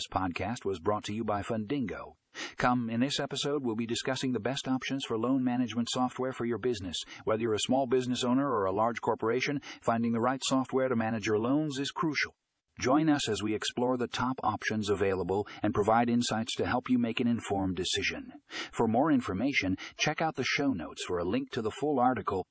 This podcast was brought to you by Fundingo. Come, in this episode, we'll be discussing the best options for loan management software for your business. Whether you're a small business owner or a large corporation, finding the right software to manage your loans is crucial. Join us as we explore the top options available and provide insights to help you make an informed decision. For more information, check out the show notes for a link to the full article